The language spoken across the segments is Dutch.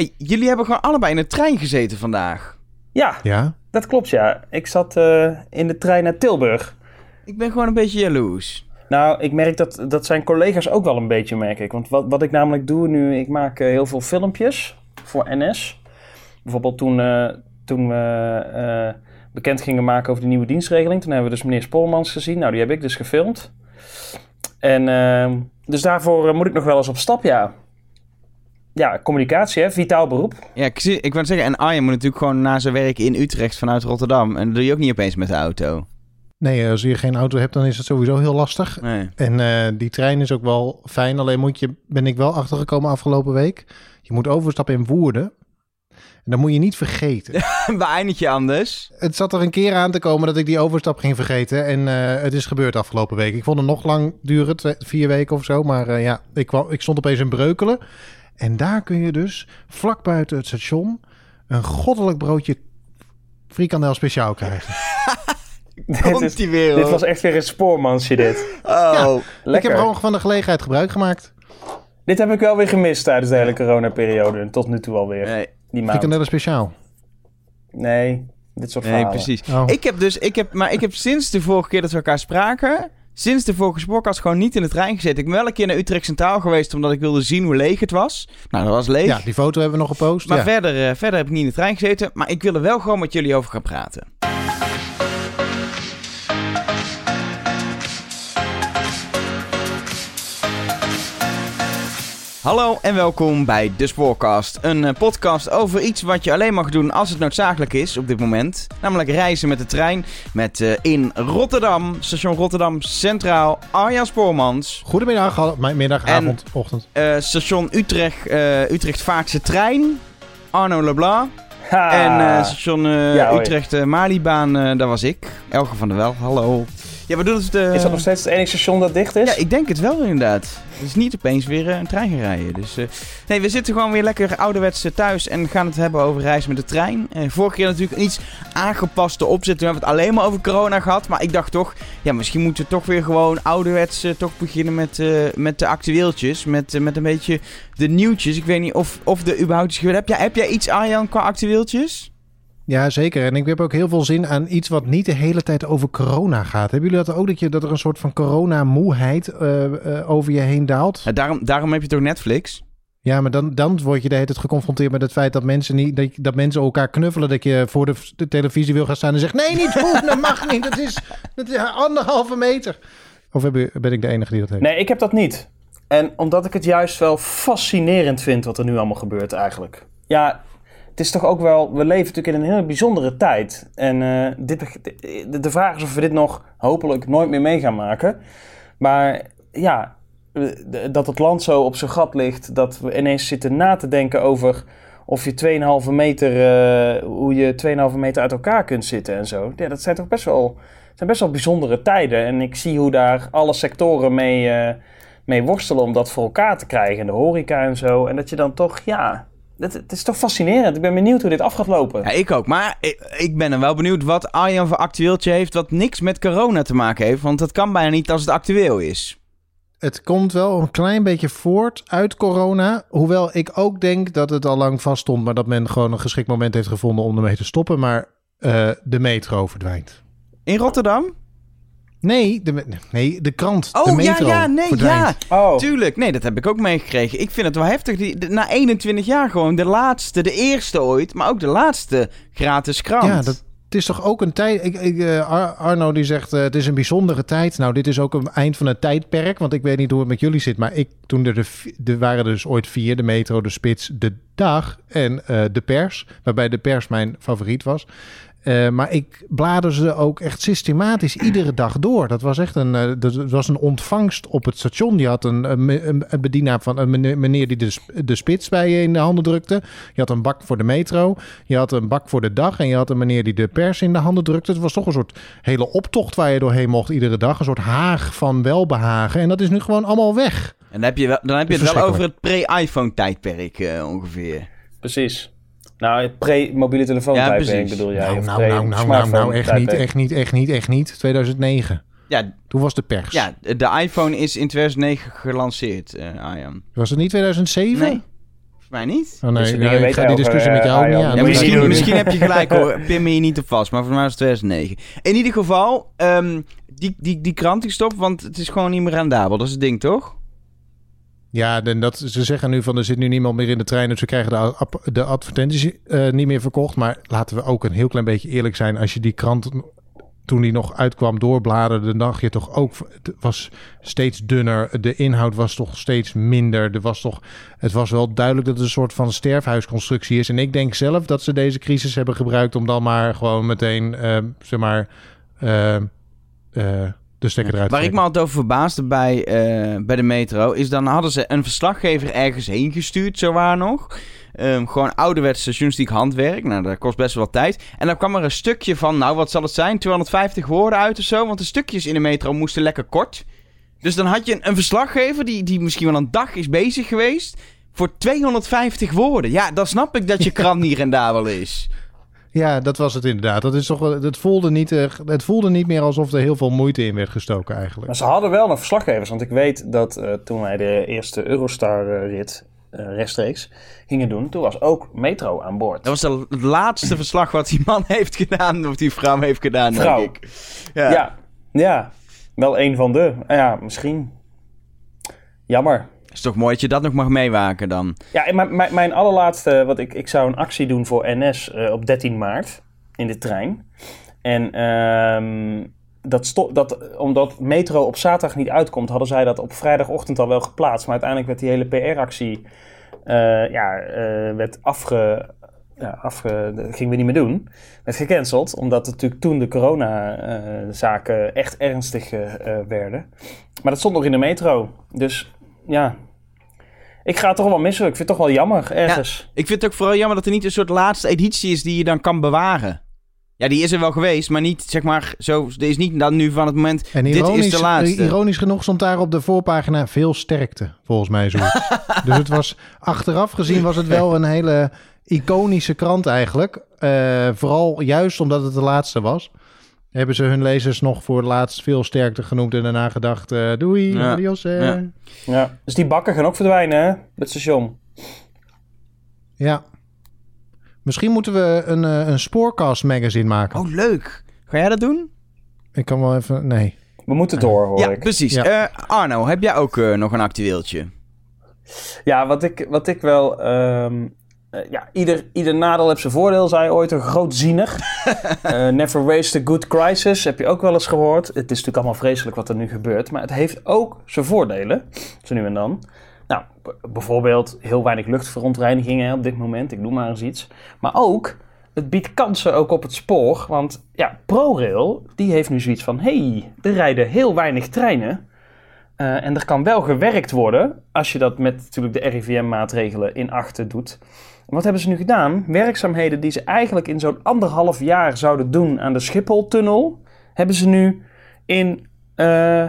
Hey, jullie hebben gewoon allebei in de trein gezeten vandaag. Ja, Ja? dat klopt ja. Ik zat eh, in de trein naar Tilburg. Ik ben gewoon een beetje jaloers. Nou, ik merk dat, dat zijn collega's ook wel een beetje, merk ik. Want wat, wat ik namelijk doe nu, ik maak eh, heel veel filmpjes voor NS. Bijvoorbeeld toen, eh, toen we eh, bekend gingen maken over de nieuwe dienstregeling. Toen hebben we dus meneer Spoormans gezien. Nou, die heb ik dus gefilmd. En ehm, dus daarvoor moet ik nog wel eens op stap, ja. Ja, communicatie, hè? Vitaal beroep. Ja, ik, zie, ik wou zeggen, en Arjen moet natuurlijk gewoon na zijn werk in Utrecht vanuit Rotterdam. En dat doe je ook niet opeens met de auto. Nee, als je geen auto hebt, dan is het sowieso heel lastig. Nee. En eh, die trein is ook wel fijn. Alleen moet je, ben ik wel achtergekomen afgelopen week. Je moet overstappen in Woerden. En dat moet je niet vergeten. Waar eindig je anders? het zat er een keer aan te komen dat ik die overstap ging vergeten. En eh, het is gebeurd afgelopen week. Ik vond het nog lang duren, twee- vier weken of zo. Maar eh, ja, ik, kwam, ik stond opeens in Breukelen. En daar kun je dus vlak buiten het station een goddelijk broodje frikandel speciaal krijgen. dit, Komt is- die weer, dit was echt weer een spoormansje, dit. Oh. Ik Lekker. heb gewoon van de gelegenheid gebruik gemaakt. Dit heb ik wel weer gemist tijdens de hele coronaperiode. Tot nu toe alweer. Nee, Die. Frikandellen speciaal. Nee, dit soort nee verhalen. precies. Oh. Ik heb dus, ik heb, maar ik heb sinds de vorige keer dat we elkaar spraken, sinds de vorige spoorkast gewoon niet in de trein gezeten. Ik ben wel een keer naar Utrecht Centraal geweest, omdat ik wilde zien hoe leeg het was. Nou, dat was leeg. Ja, die foto hebben we nog gepost. Maar ja. verder, eh, verder heb ik niet in de trein gezeten. Maar ik wil er wel gewoon met jullie over gaan praten. Hallo en welkom bij De Spoorcast. Een eh, podcast over iets wat je alleen mag doen als het noodzakelijk is op dit moment. Namelijk reizen met de trein met eh, in Rotterdam, station Rotterdam Centraal, Arjan Spoormans. Goedemiddag, middag, En- avond, ochtend. eh, station Utrecht, eh, Utrecht Vaartse Trein, Arno Leblanc. Ha. En eh, station eh, Ja. Utrecht uh, Malibaan, daar was ik. Elge van der Wel, hallo. Ja, we doen het... eh, Is dat nog steeds het enige station dat dicht is? Ja, ik denk het wel inderdaad. Het is niet opeens weer eh, een trein gaan rijden. Dus, eh, nee, we zitten gewoon weer lekker ouderwets thuis en gaan het hebben over reizen met de trein. Eh, vorige keer natuurlijk een iets aangepaste opzet. Toen hebben we het alleen maar over corona gehad. Maar ik dacht toch, ja, misschien moeten we toch weer gewoon ouderwets toch beginnen met, met de actueeltjes. Met, met een beetje de nieuwtjes. Ik weet niet of, of er überhaupt is gebeurd. Heb jij, heb jij iets, Arjan, qua actueeltjes? Ja, zeker. En ik heb ook heel veel zin aan iets wat niet de hele tijd over corona gaat. Hebben jullie dat ook, dat, je, dat er een soort van corona-moeheid eh, eh, over je heen daalt? Ja, daarom, daarom heb je toch Netflix? Ja, maar dan, dan word je de hele tijd geconfronteerd met het feit dat mensen, niet, dat, dat mensen elkaar knuffelen. Dat je voor de, de televisie wil gaan staan en zegt, nee, niet doen, dat mag niet. Dat is, dat is anderhalve meter. Of heb je- ben ik de enige die dat heeft? Nee, ik heb dat niet. En omdat ik het juist wel fascinerend vind wat er nu allemaal gebeurt eigenlijk. Ja, het is toch ook wel... We leven natuurlijk in een hele bijzondere tijd. En eh, dit, de, de vraag is of we dit nog hopelijk nooit meer mee gaan maken. Maar ja, dat het land zo op zijn gat ligt... dat we ineens zitten na te denken over... of je 2,5 meter... eh, hoe je 2,5 meter uit elkaar kunt zitten en zo. Ja, dat zijn toch best wel... Zijn best wel bijzondere tijden. En ik zie hoe daar alle sectoren mee... eh, mee worstelen om dat voor elkaar te krijgen. De horeca en zo. En dat je dan toch, ja... Het, het is toch fascinerend. Ik ben benieuwd hoe dit af gaat lopen. Ja, ik ook. Maar ik, ik ben er wel benieuwd wat Arjan voor actueeltje heeft... wat niks met corona te maken heeft. Want dat kan bijna niet als het actueel is. Het komt wel een klein beetje voort uit corona. Hoewel ik ook denk dat het al lang vast stond, maar dat men gewoon een geschikt moment heeft gevonden om ermee te stoppen. Maar eh, de metro verdwijnt. In Rotterdam? Nee, de, nee, de krant. de Oh, ja, metro ja, nee, verdwijnt. ja. Oh, Tuurlijk. Nee, dat heb ik ook meegekregen. Ik vind het wel heftig. Die, de- na 21 jaar gewoon de laatste, de eerste ooit... maar ook de laatste gratis krant. Ja, dat, het is toch ook een tijd. Ik, ik, eh, Ar- Arno die zegt: eh, het is een bijzondere tijd. Nou, dit is ook een eind van het tijdperk. Want ik weet niet hoe het met jullie zit. Maar ik, toen er, de, er waren er dus ooit vier: de metro, de spits, de dag en eh, de pers. Waarbij de pers mijn favoriet was. Eh, maar ik bladerde ze ook echt systematisch iedere dag door. Dat was echt een, eh, dat was een ontvangst op het station. Je had een, een, een- een bedienaar van een meneer, die de, de spits bij je in de handen drukte. Je had een bak voor de metro. Je had een bak voor de dag. En je had een meneer die de pers in de handen drukte. Het was toch een soort hele optocht waar je doorheen mocht iedere dag. Een soort haag van welbehagen. En dat is nu gewoon allemaal weg. En dan heb je, wel, dan heb je het wel over het pre-iPhone tijdperk eh, ongeveer. precies. Nou, pre-mobiele telefoon Ja, bedoel jij? nou, of nou, nou, nou, nou, pre-smartphone nou, echt niet, echt niet, echt niet, echt niet. 2009. Ja, Toen was de pers. ja, de iPhone is in 2009 gelanceerd, eh Arjan. Was het niet 2007? Nee. mij niet. Oh nee, Dus ik weet ga die over, discussie met eh, jou niet Arjan. aan. Ja, niet misschien, doen. misschien heb je gelijk hoor. Pin me hier niet op vast, maar voor mij was het 2009. In ieder geval, ehm, die, die, die krant die stopt, want het is gewoon niet meer rendabel. Dat is het ding, toch? Ja, en dat, ze zeggen nu van er zit nu niemand meer in de trein, dus we krijgen de, de advertenties eh, niet meer verkocht. Maar laten we ook een heel klein beetje eerlijk zijn. Als je die krant toen die nog uitkwam doorbladerde, dacht je toch ook, het was steeds dunner. De inhoud was toch steeds minder. Er was toch, het was wel duidelijk dat het een soort van sterfhuisconstructie is. En ik denk zelf dat ze deze crisis hebben gebruikt om dan maar gewoon meteen, eh, zeg maar, eh, de stekker eruit Waar ik me altijd over verbaasde bij, eh, bij de metro, is dan hadden ze een verslaggever ergens heen gestuurd, zo waar nog. Ehm, gewoon ouderwetse journalistiek handwerk. Nou, dat kost best wel wat tijd. En dan kwam er een stukje van, nou, wat zal het zijn? 250 woorden uit of zo. Want de stukjes in de metro moesten lekker kort. Dus dan had je een, een verslaggever die, die misschien wel een dag is bezig geweest. Voor 250 woorden. Ja, dan snap ik dat je krant niet rendabel is. Ja, dat was het inderdaad. Dat is toch, wel- het, voelde niet, eh, het voelde niet meer alsof er heel veel moeite in werd gestoken eigenlijk. Maar ze hadden wel nog verslaggevers. Want ik weet dat eh, toen wij de eerste Eurostar-rit eh, rechtstreeks gingen doen... toen was ook Metro aan boord. Dat was de- het laatste verslag wat die man heeft gedaan. Of die vrouw heeft gedaan, Vrouw. denk ik. Ja. Ja, ja. Wel een van de. Ja, misschien. Jammer. Is toch mooi dat je dat nog mag meewaken dan. Ja, en mijn, mijn, allerlaatste, wat ik, ik zou een actie doen voor NS eh, op 13 maart in de trein. En ehm, dat dat, omdat Metro op zaterdag niet uitkomt, hadden zij dat op vrijdagochtend al wel geplaatst. Maar uiteindelijk werd die hele PR-actie eh, ja, eh, werd afge, ja, afge, dat gingen we niet meer doen. Werd gecanceld, omdat natuurlijk toen de corona-zaken echt ernstig werden. Maar dat stond nog in de metro. Dus ja, ik ga het toch wel missen. Ik vind het toch wel jammer ergens. Ik vind het ook vooral jammer dat er niet een soort laatste editie is die je dan kan bewaren. Ja, die is er wel geweest, maar niet zeg maar zo. Er is niet dan nu van het moment. En dit ironisch, is de laatste. ironisch genoeg stond daar op de voorpagina veel sterkte, volgens mij zo. dus het was, achteraf gezien was het wel een hele iconische krant eigenlijk. Eh, vooral juist omdat het de laatste was. Hebben ze hun lezers nog voor het laatst veel sterkte genoemd en daarna gedacht, eh, doei, Ja. adios. eh. Ja. Ja. Dus die bakken gaan ook verdwijnen, hè? Het station. Ja. Misschien moeten we een, eh, een Spoorcast magazine maken. Oh, leuk. Ga jij dat doen? Ik kan wel even... Nee. We moeten door, hoor ja, ik. precies. Ja. Eh, Arno, heb jij ook nog een actueeltje? Ja, wat ik, wat ik wel... ehm, eh, ja, ieder, ieder nadeel heeft zijn voordeel, zei ooit een grootziener. Eh never waste a good crisis, heb je ook wel eens gehoord. Het is natuurlijk allemaal vreselijk wat er nu gebeurt. Maar het heeft ook zijn voordelen, zo nu en dan. Nou, bijvoorbeeld heel weinig luchtverontreinigingen op dit moment. Ik noem maar eens iets. Maar ook, het biedt kansen ook op het spoor. Want ja, ProRail, die heeft nu zoiets van... hey, er rijden heel weinig treinen. Eh, en er kan wel gewerkt worden als je dat met natuurlijk de RIVM-maatregelen in achten doet. Wat hebben ze nu gedaan? Werkzaamheden die ze eigenlijk in zo'n anderhalf jaar zouden doen aan de Schiphol-tunnel, hebben ze nu in, eh,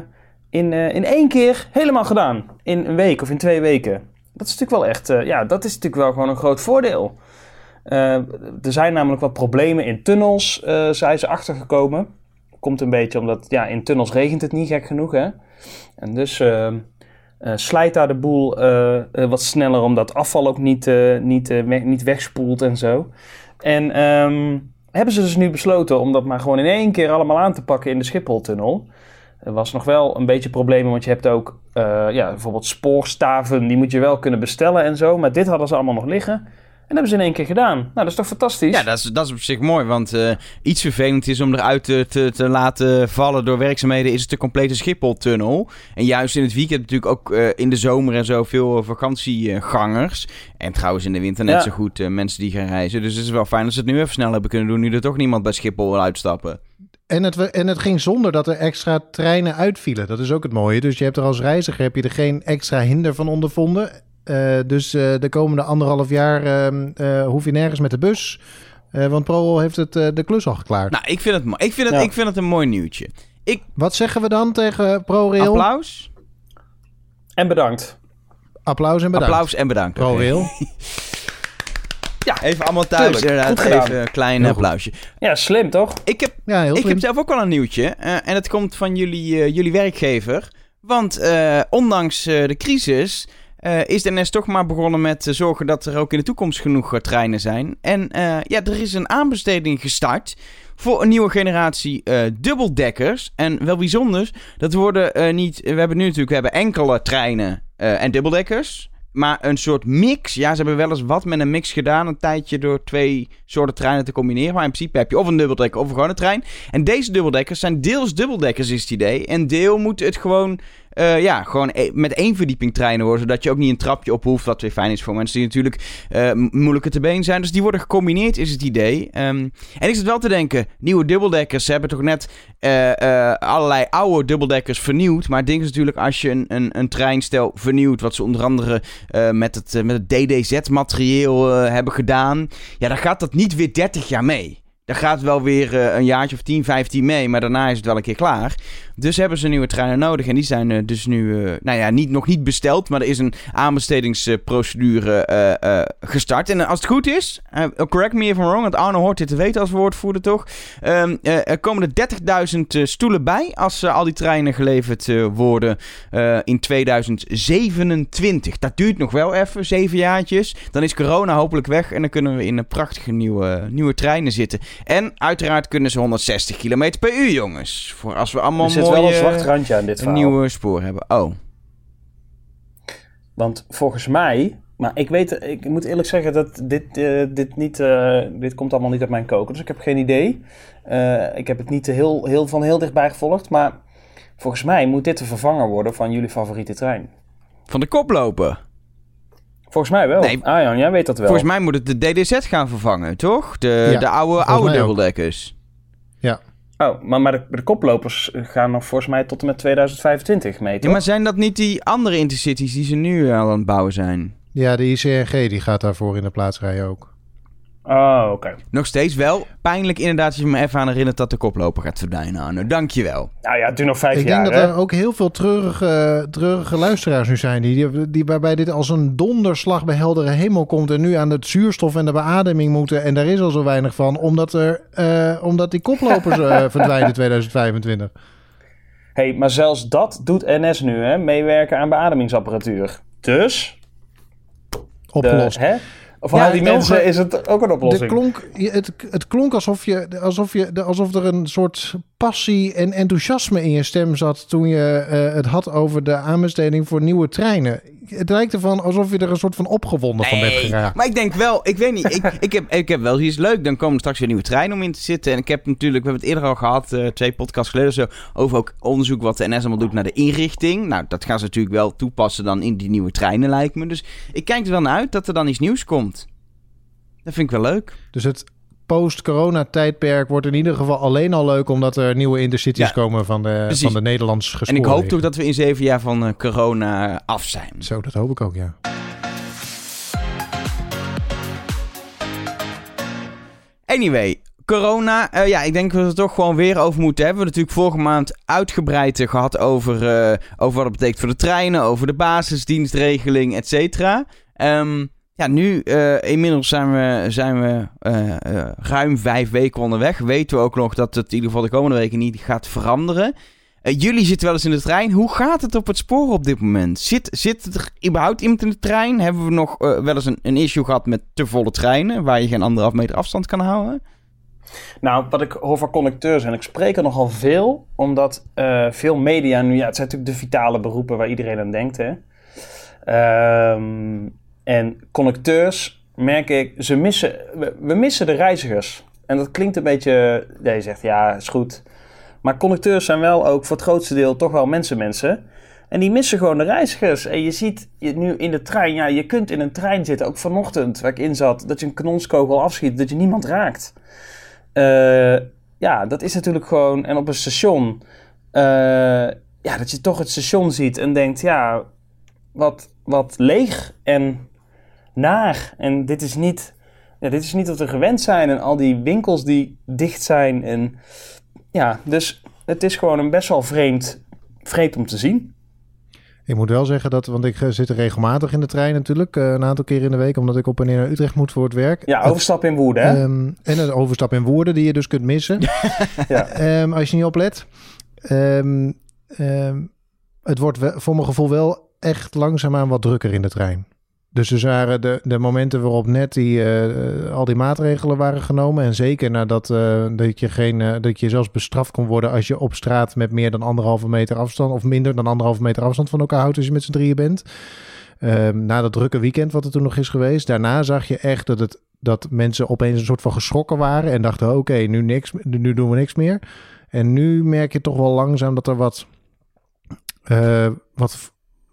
in, eh, in één keer helemaal gedaan. In een week of in twee weken. Dat is natuurlijk wel echt, eh, ja, dat is natuurlijk wel gewoon een groot voordeel. Er zijn namelijk wat problemen in tunnels, zijn ze achtergekomen. Komt een beetje omdat, ja, in tunnels regent het niet gek genoeg, hè. En dus eh, slijt daar de boel eh, eh, wat sneller, omdat afval ook niet, niet, niet wegspoelt en zo. En ehm, hebben ze dus nu besloten om dat maar gewoon in één keer allemaal aan te pakken in de Schipholtunnel. Er was nog wel een beetje problemen, want je hebt ook ja, bijvoorbeeld spoorstaven, die moet je wel kunnen bestellen en zo. Maar dit hadden ze allemaal nog liggen. En dat hebben ze in één keer gedaan. Nou, dat is toch fantastisch? Ja, dat is, dat is op zich mooi. Want eh, iets vervelend is om eruit te, te, te laten vallen door werkzaamheden... is het de complete Schiphol-tunnel. En juist in het weekend natuurlijk ook eh, in de zomer en zo... veel eh, vakantiegangers. En trouwens in de winter net Ja. zo goed eh, mensen die gaan reizen. Dus het is wel fijn dat ze het nu even snel hebben kunnen doen... nu er toch niemand bij Schiphol wil uitstappen. En het, en het ging zonder dat er extra treinen uitvielen. Dat is ook het mooie. Dus je hebt er als reiziger heb je er geen extra hinder van ondervonden. Eh, dus eh, de komende anderhalf jaar ehm, eh, hoef je nergens met de bus. Eh, want ProRail heeft het, de klus al geklaard. Nou, ik vind het, ik vind het, Ja. ik vind het een mooi nieuwtje. Wat zeggen we dan tegen ProRail? Applaus. En bedankt. Applaus en bedankt. Applaus en bedankt. ProRail. Ja, even allemaal thuis. Tuurlijk, Inderdaad, even een klein Heel goed. applausje. Ja, slim toch? Ik heb Ja, heel Ik slim. heb zelf ook wel een nieuwtje. eh, en dat komt van jullie, eh, jullie werkgever. Want eh, ondanks eh, de crisis eh, is de NS toch maar begonnen met uh, zorgen dat er ook in de toekomst genoeg treinen zijn. En ja, er is een aanbesteding gestart voor een nieuwe generatie dubbeldekkers. En wel bijzonder, dat worden niet... We hebben nu natuurlijk we hebben enkele treinen en dubbeldekkers. Maar een soort mix. Ja, ze hebben wel eens wat met een mix gedaan. Een tijdje door twee soorten treinen te combineren. Maar in principe heb je of een dubbeldekker of een gewone trein. En deze dubbeldekkers zijn deels dubbeldekkers, is het idee. En deel moet het gewoon uh, ja, gewoon e met één verdieping treinen worden. Zodat je ook niet een trapje op hoeft. Wat weer fijn is voor mensen die natuurlijk uh, moeilijker te been zijn. Dus die worden gecombineerd, is het idee. Um, en ik zit wel te denken, nieuwe dubbeldekkers. Ze hebben toch net uh, allerlei oude dubbeldekkers vernieuwd. Maar het ding is natuurlijk, als je een, een, een treinstel vernieuwt. Wat ze onder andere met, het, met het DDZ-materieel hebben gedaan. Ja, dan gaat dat niet weer 30 jaar mee. Dan gaat wel weer een jaartje of 10, 15 mee. Maar daarna is het wel een keer klaar. Dus hebben ze nieuwe treinen nodig. En die zijn uh, dus nu, uh, nou ja, niet, nog niet besteld. Maar er is een aanbestedingsprocedure gestart. En als het goed is, correct me if I'm wrong, want Arno hoort dit te weten als woordvoerder toch. Um, er komen er 30.000 stoelen bij als al die treinen geleverd worden in 2027. Dat duurt nog wel even, zeven jaartjes. Dan is corona hopelijk weg en dan kunnen we in een prachtige nieuwe, nieuwe treinen zitten. En uiteraard kunnen ze 160 km per uur, jongens. Voor als we allemaal dus wel een zwart randje aan dit verhaal. Een nieuwe spoor hebben. Oh. Want volgens mij, maar ik weet, ik moet eerlijk zeggen dat dit, uh, dit niet, uh, dit komt allemaal niet uit mijn koken. Dus ik heb geen idee. Uh, ik heb het niet heel, heel, van heel dichtbij gevolgd. Maar volgens mij moet dit de vervanger worden van jullie favoriete trein. Van de koploper? Volgens mij wel. Nee, Arjan, jij weet dat wel. Volgens mij moet het de DDZ gaan vervangen, toch? De, ja, de oude, oude dubbeldekkers. Ja. Oh, maar, maar de, de, koplopers gaan nog volgens mij tot en met 2025 mee, toch? Ja, maar zijn dat niet die andere intercities die ze nu al aan het bouwen zijn? Ja, de ICNG die gaat daarvoor in de plaats rijden ook. Oh, oké. Nog steeds wel pijnlijk inderdaad als je me even aan herinnert dat de koploper gaat verdwijnen, Arno. Dankjewel. Nou ja, het duurt nog vijf ik jaar, Ik denk dat er ook heel veel treurige, treurige luisteraars nu zijn... Die, die, waarbij dit als een donderslag bij heldere hemel komt... en nu aan het zuurstof en de beademing moeten... en daar is al zo weinig van, omdat, er, uh, omdat die koplopers uh, verdwijnen in 2025. hey, maar zelfs dat doet NS nu, hè? Meewerken aan beademingsapparatuur. Dus... Opgelost. De, hè? Of ja, al die mensen is het ook een oplossing. De klonk, het, het klonk alsof, je, alsof, je, alsof er een soort passie en enthousiasme in je stem zat toen je uh, het had over de aanbesteding voor nieuwe treinen. Het lijkt ervan alsof je er een soort van opgewonden van bent geraakt. Maar ik denk wel, ik weet niet, ik, ik, heb, ik heb wel iets leuk. Dan komen straks weer nieuwe treinen om in te zitten. En ik heb natuurlijk, we hebben het eerder al gehad, uh, twee podcasts geleden zo, over ook onderzoek wat de NS allemaal doet naar de inrichting. Nou, dat gaan ze natuurlijk wel toepassen dan in die nieuwe treinen, lijkt me. Dus ik kijk er wel naar uit dat er dan iets nieuws komt. Dat vind ik wel leuk. Dus het post-corona-tijdperk wordt in ieder geval alleen al leuk... omdat er nieuwe intercities komen van de, van de Nederlandse En ik hoop toch dat we in zeven jaar van uh, corona af zijn. Zo, dat hoop ik ook, ja. Anyway, corona. Uh, ja, ik denk dat we het er toch gewoon weer over moeten hebben. We hebben natuurlijk vorige maand uitgebreid gehad over, uh, over wat het betekent voor de treinen, over de basisdienstregeling, et cetera. Um, ja, nu uh, inmiddels zijn we, zijn we uh, uh, ruim vijf weken onderweg. Weten we ook nog dat het in ieder geval de komende weken niet gaat veranderen. jullie zitten wel eens in de trein. Hoe gaat het op het spoor op dit moment? Zit, zit er überhaupt iemand in de trein? Hebben we nog wel eens een, een issue gehad met te volle treinen... waar je geen anderhalf meter afstand kan houden? Nou, wat ik hoor van conducteurs, en ik spreek er nogal veel, omdat veel media nu, ja, het zijn natuurlijk de vitale beroepen waar iedereen aan denkt, hè. Ehm, en conducteurs, merk ik, ze missen, we, missen de reizigers. En dat klinkt een beetje, ja, je zegt ja, is goed. Maar conducteurs zijn wel ook voor het grootste deel toch wel mensenmensen. En die missen gewoon de reizigers. En je ziet je nu in de trein, ja, je kunt in een trein zitten, ook vanochtend waar ik in zat, dat je een kanonskogel afschiet, dat je niemand raakt. Uh, ja, dat is natuurlijk gewoon, en op een station, uh, ja, dat je toch het station ziet en denkt, ja, wat, wat leeg en naar. En dit is niet, ja, dit is niet wat we gewend zijn. En al die winkels die dicht zijn. En ja, dus het is gewoon een best wel vreemd, vreemd om te zien. Ik moet wel zeggen dat, want ik eh, zit regelmatig in de trein natuurlijk, eh, een aantal keer in de week, omdat ik op en neer naar Utrecht moet voor het werk. Ja, overstap in Woerden, hè? Um, en een overstap in Woerden die je dus kunt missen, ja. um, als je niet oplet. Um, het wordt voor mijn gevoel wel echt langzaamaan wat drukker in de trein. Dus er waren de, de momenten waarop net die, uh, al die maatregelen waren genomen. En zeker nadat uh, dat, je geen, uh, dat je zelfs bestraft kon worden als je op straat met meer dan anderhalve meter afstand. of minder dan anderhalve meter afstand van elkaar houdt als je met z'n drieën bent. Ehm, na dat drukke weekend wat er toen nog is geweest. Daarna zag je echt dat, het, dat mensen opeens een soort van geschrokken waren. en dachten: oké, nu niks, nu doen we niks meer. En nu merk je toch wel langzaam dat er wat. wat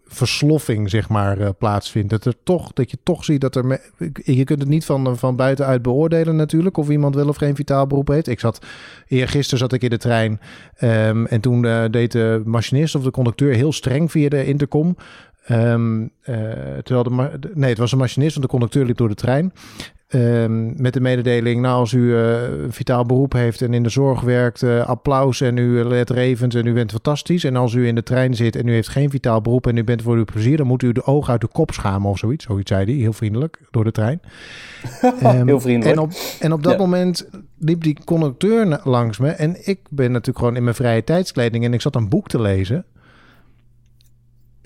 versloffing, zeg maar, uh, plaatsvindt. Dat, er toch, dat je toch ziet dat er... Je kunt het niet van, van buitenuit beoordelen natuurlijk... of iemand wel of geen vitaal beroep heeft. Ik zat... Eergisteren zat ik in de trein... Um, en toen uh, deed de machinist of de conducteur heel streng via de intercom... Uh, terwijl de, nee, het was een machinist, want de conducteur liep door de trein. Um, met de mededeling, nou als u uh, een vitaal beroep heeft en in de zorg werkt, uh, applaus en u let revend en u bent fantastisch. En als u in de trein zit en u heeft geen vitaal beroep en u bent voor uw plezier, dan moet u de ogen uit de kop schamen of zoiets. Zoiets zei hij, heel vriendelijk, door de trein. um, heel vriendelijk. En op, en op dat ja. moment liep die conducteur langs me en ik ben natuurlijk gewoon in mijn vrije tijdskleding en ik zat een boek te lezen.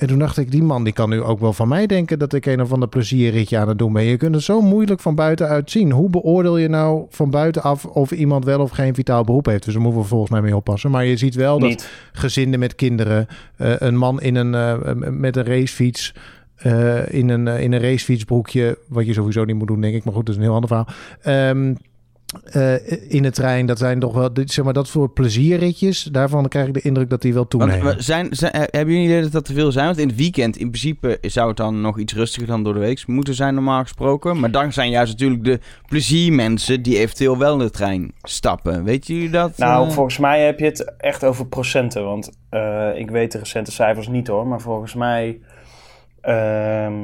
En toen dacht ik, die man die kan nu ook wel van mij denken dat ik een of ander plezierritje aan het doen ben. Je kunt het zo moeilijk van buitenuit zien. Hoe beoordeel je nou van buitenaf of iemand wel of geen vitaal beroep heeft? Dus daar moeten we volgens mij mee oppassen. Maar je ziet wel Niet. dat gezinnen met kinderen, uh, een man in een, uh, met een racefiets. Uh, in, een, in een racefietsbroekje, wat je sowieso niet moet doen, denk ik. Maar goed, dat is een heel ander verhaal. Um, uh, in de trein, dat zijn toch wel, zeg maar, dat voor plezierritjes. Daarvan krijg ik de indruk dat die wel toenemen. Want, zijn, zijn, hebben jullie idee dat dat te veel zijn? Want in het weekend, in principe, zou het dan nog iets rustiger dan door de week moeten zijn, normaal gesproken. Maar dan zijn juist natuurlijk de pleziermensen die eventueel wel in de trein stappen. Weet jullie dat? Nou, uh... volgens mij heb je het echt over procenten. Want uh, ik weet de recente cijfers niet hoor. Maar volgens mij ehm,